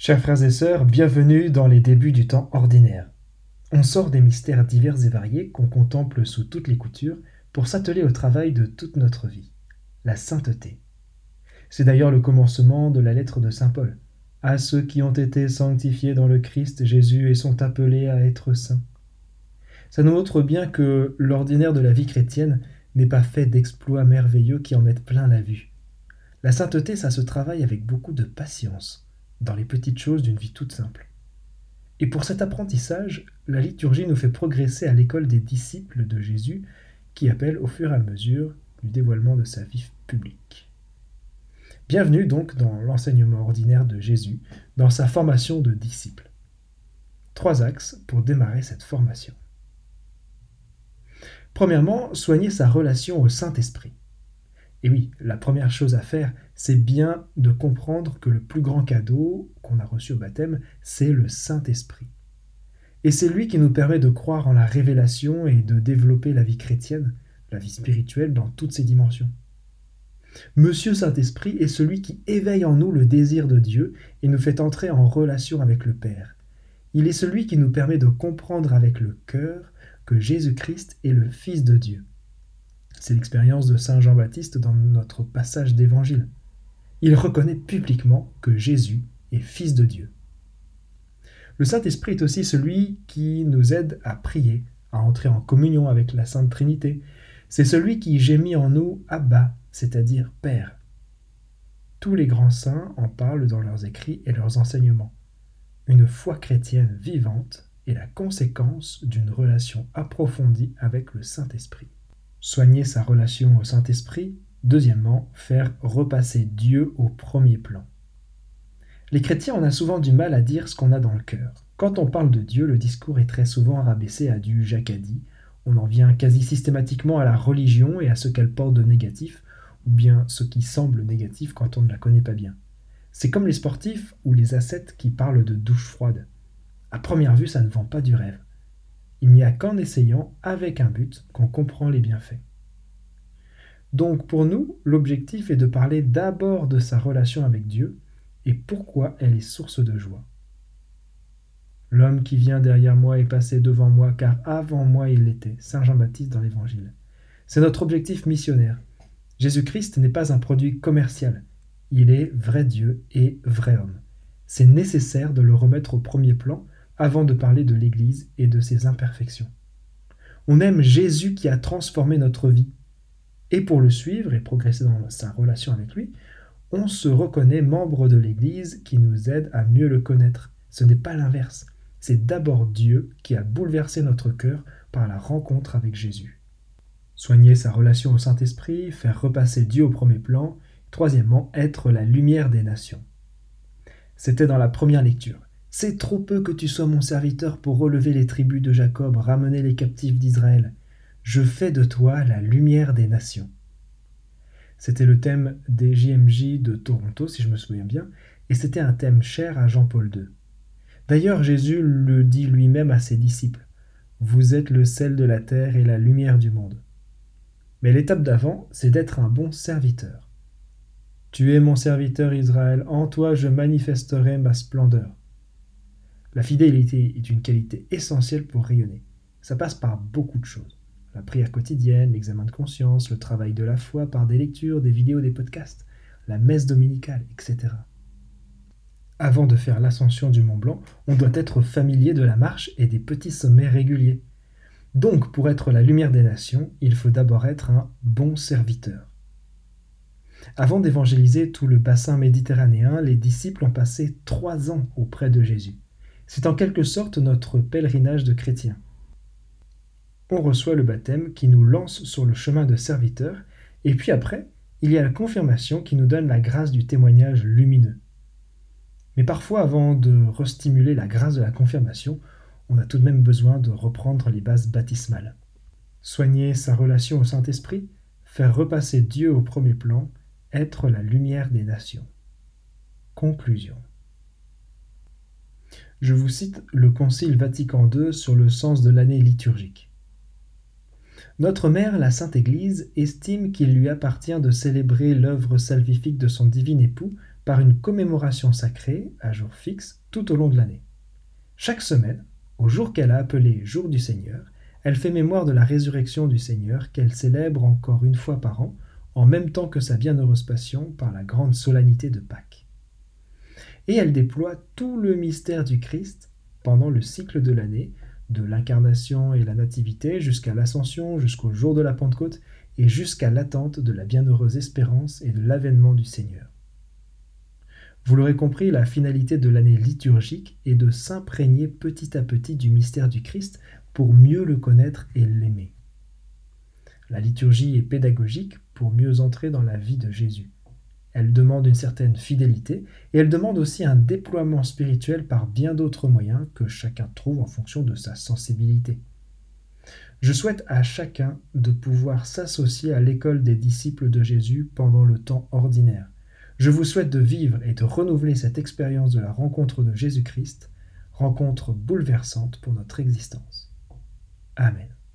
Chers frères et sœurs, bienvenue dans les débuts du temps ordinaire. On sort des mystères divers et variés qu'on contemple sous toutes les coutures pour s'atteler au travail de toute notre vie, la sainteté. C'est d'ailleurs le commencement de la lettre de Saint Paul, à ceux qui ont été sanctifiés dans le Christ Jésus et sont appelés à être saints. Ça nous montre bien que l'ordinaire de la vie chrétienne n'est pas fait d'exploits merveilleux qui en mettent plein la vue. La sainteté, ça se travaille avec beaucoup de patience dans les petites choses d'une vie toute simple. Et pour cet apprentissage, la liturgie nous fait progresser à l'école des disciples de Jésus qui appelle au fur et à mesure du dévoilement de sa vie publique. Bienvenue donc dans l'enseignement ordinaire de Jésus, dans sa formation de disciples. Trois axes pour démarrer cette formation. Premièrement, soigner sa relation au Saint-Esprit. Et oui, la première chose à faire, c'est bien de comprendre que le plus grand cadeau qu'on a reçu au baptême, c'est le Saint-Esprit. Et c'est lui qui nous permet de croire en la révélation et de développer la vie chrétienne, la vie spirituelle dans toutes ses dimensions. Monsieur Saint-Esprit est celui qui éveille en nous le désir de Dieu et nous fait entrer en relation avec le Père. Il est celui qui nous permet de comprendre avec le cœur que Jésus-Christ est le Fils de Dieu. C'est l'expérience de Saint Jean-Baptiste dans notre passage d'évangile. Il reconnaît publiquement que Jésus est Fils de Dieu. Le Saint-Esprit est aussi celui qui nous aide à prier, à entrer en communion avec la Sainte Trinité. C'est celui qui gémit en nous Abba, c'est-à-dire Père. Tous les grands saints en parlent dans leurs écrits et leurs enseignements. Une foi chrétienne vivante est la conséquence d'une relation approfondie avec le Saint-Esprit soigner sa relation au Saint-Esprit. Deuxièmement, faire repasser Dieu au premier plan. Les chrétiens, on a souvent du mal à dire ce qu'on a dans le cœur. Quand on parle de Dieu, le discours est très souvent rabaissé à du jacadi. On en vient quasi systématiquement à la religion et à ce qu'elle porte de négatif, ou bien ce qui semble négatif quand on ne la connaît pas bien. C'est comme les sportifs ou les ascètes qui parlent de douche froide. À première vue, ça ne vend pas du rêve. Il n'y a qu'en essayant avec un but qu'on comprend les bienfaits. Donc pour nous, l'objectif est de parler d'abord de sa relation avec Dieu et pourquoi elle est source de joie. L'homme qui vient derrière moi est passé devant moi car avant moi il l'était. Saint Jean-Baptiste dans l'Évangile. C'est notre objectif missionnaire. Jésus-Christ n'est pas un produit commercial. Il est vrai Dieu et vrai homme. C'est nécessaire de le remettre au premier plan avant de parler de l'Église et de ses imperfections. On aime Jésus qui a transformé notre vie. Et pour le suivre et progresser dans sa relation avec lui, on se reconnaît membre de l'Église qui nous aide à mieux le connaître. Ce n'est pas l'inverse. C'est d'abord Dieu qui a bouleversé notre cœur par la rencontre avec Jésus. Soigner sa relation au Saint-Esprit, faire repasser Dieu au premier plan, troisièmement, être la lumière des nations. C'était dans la première lecture. C'est trop peu que tu sois mon serviteur pour relever les tribus de Jacob, ramener les captifs d'Israël. Je fais de toi la lumière des nations. C'était le thème des JMJ de Toronto, si je me souviens bien, et c'était un thème cher à Jean-Paul II. D'ailleurs, Jésus le dit lui-même à ses disciples. Vous êtes le sel de la terre et la lumière du monde. Mais l'étape d'avant, c'est d'être un bon serviteur. Tu es mon serviteur Israël, en toi je manifesterai ma splendeur. La fidélité est une qualité essentielle pour rayonner. Ça passe par beaucoup de choses. La prière quotidienne, l'examen de conscience, le travail de la foi par des lectures, des vidéos, des podcasts, la messe dominicale, etc. Avant de faire l'ascension du Mont Blanc, on doit être familier de la marche et des petits sommets réguliers. Donc, pour être la lumière des nations, il faut d'abord être un bon serviteur. Avant d'évangéliser tout le bassin méditerranéen, les disciples ont passé trois ans auprès de Jésus. C'est en quelque sorte notre pèlerinage de chrétiens. On reçoit le baptême qui nous lance sur le chemin de serviteur, et puis après, il y a la confirmation qui nous donne la grâce du témoignage lumineux. Mais parfois, avant de restimuler la grâce de la confirmation, on a tout de même besoin de reprendre les bases baptismales. Soigner sa relation au Saint-Esprit, faire repasser Dieu au premier plan, être la lumière des nations. Conclusion. Je vous cite le Concile Vatican II sur le sens de l'année liturgique. Notre mère, la Sainte Église, estime qu'il lui appartient de célébrer l'œuvre salvifique de son divin époux par une commémoration sacrée à jour fixe tout au long de l'année. Chaque semaine, au jour qu'elle a appelé Jour du Seigneur, elle fait mémoire de la résurrection du Seigneur qu'elle célèbre encore une fois par an, en même temps que sa bienheureuse passion par la grande solennité de Pâques. Et elle déploie tout le mystère du Christ pendant le cycle de l'année, de l'incarnation et la nativité jusqu'à l'ascension, jusqu'au jour de la Pentecôte et jusqu'à l'attente de la bienheureuse espérance et de l'avènement du Seigneur. Vous l'aurez compris, la finalité de l'année liturgique est de s'imprégner petit à petit du mystère du Christ pour mieux le connaître et l'aimer. La liturgie est pédagogique pour mieux entrer dans la vie de Jésus. Elle demande une certaine fidélité et elle demande aussi un déploiement spirituel par bien d'autres moyens que chacun trouve en fonction de sa sensibilité. Je souhaite à chacun de pouvoir s'associer à l'école des disciples de Jésus pendant le temps ordinaire, je vous souhaite de vivre et de renouveler cette expérience de la rencontre de Jésus-Christ, rencontre bouleversante pour notre existence. Amen.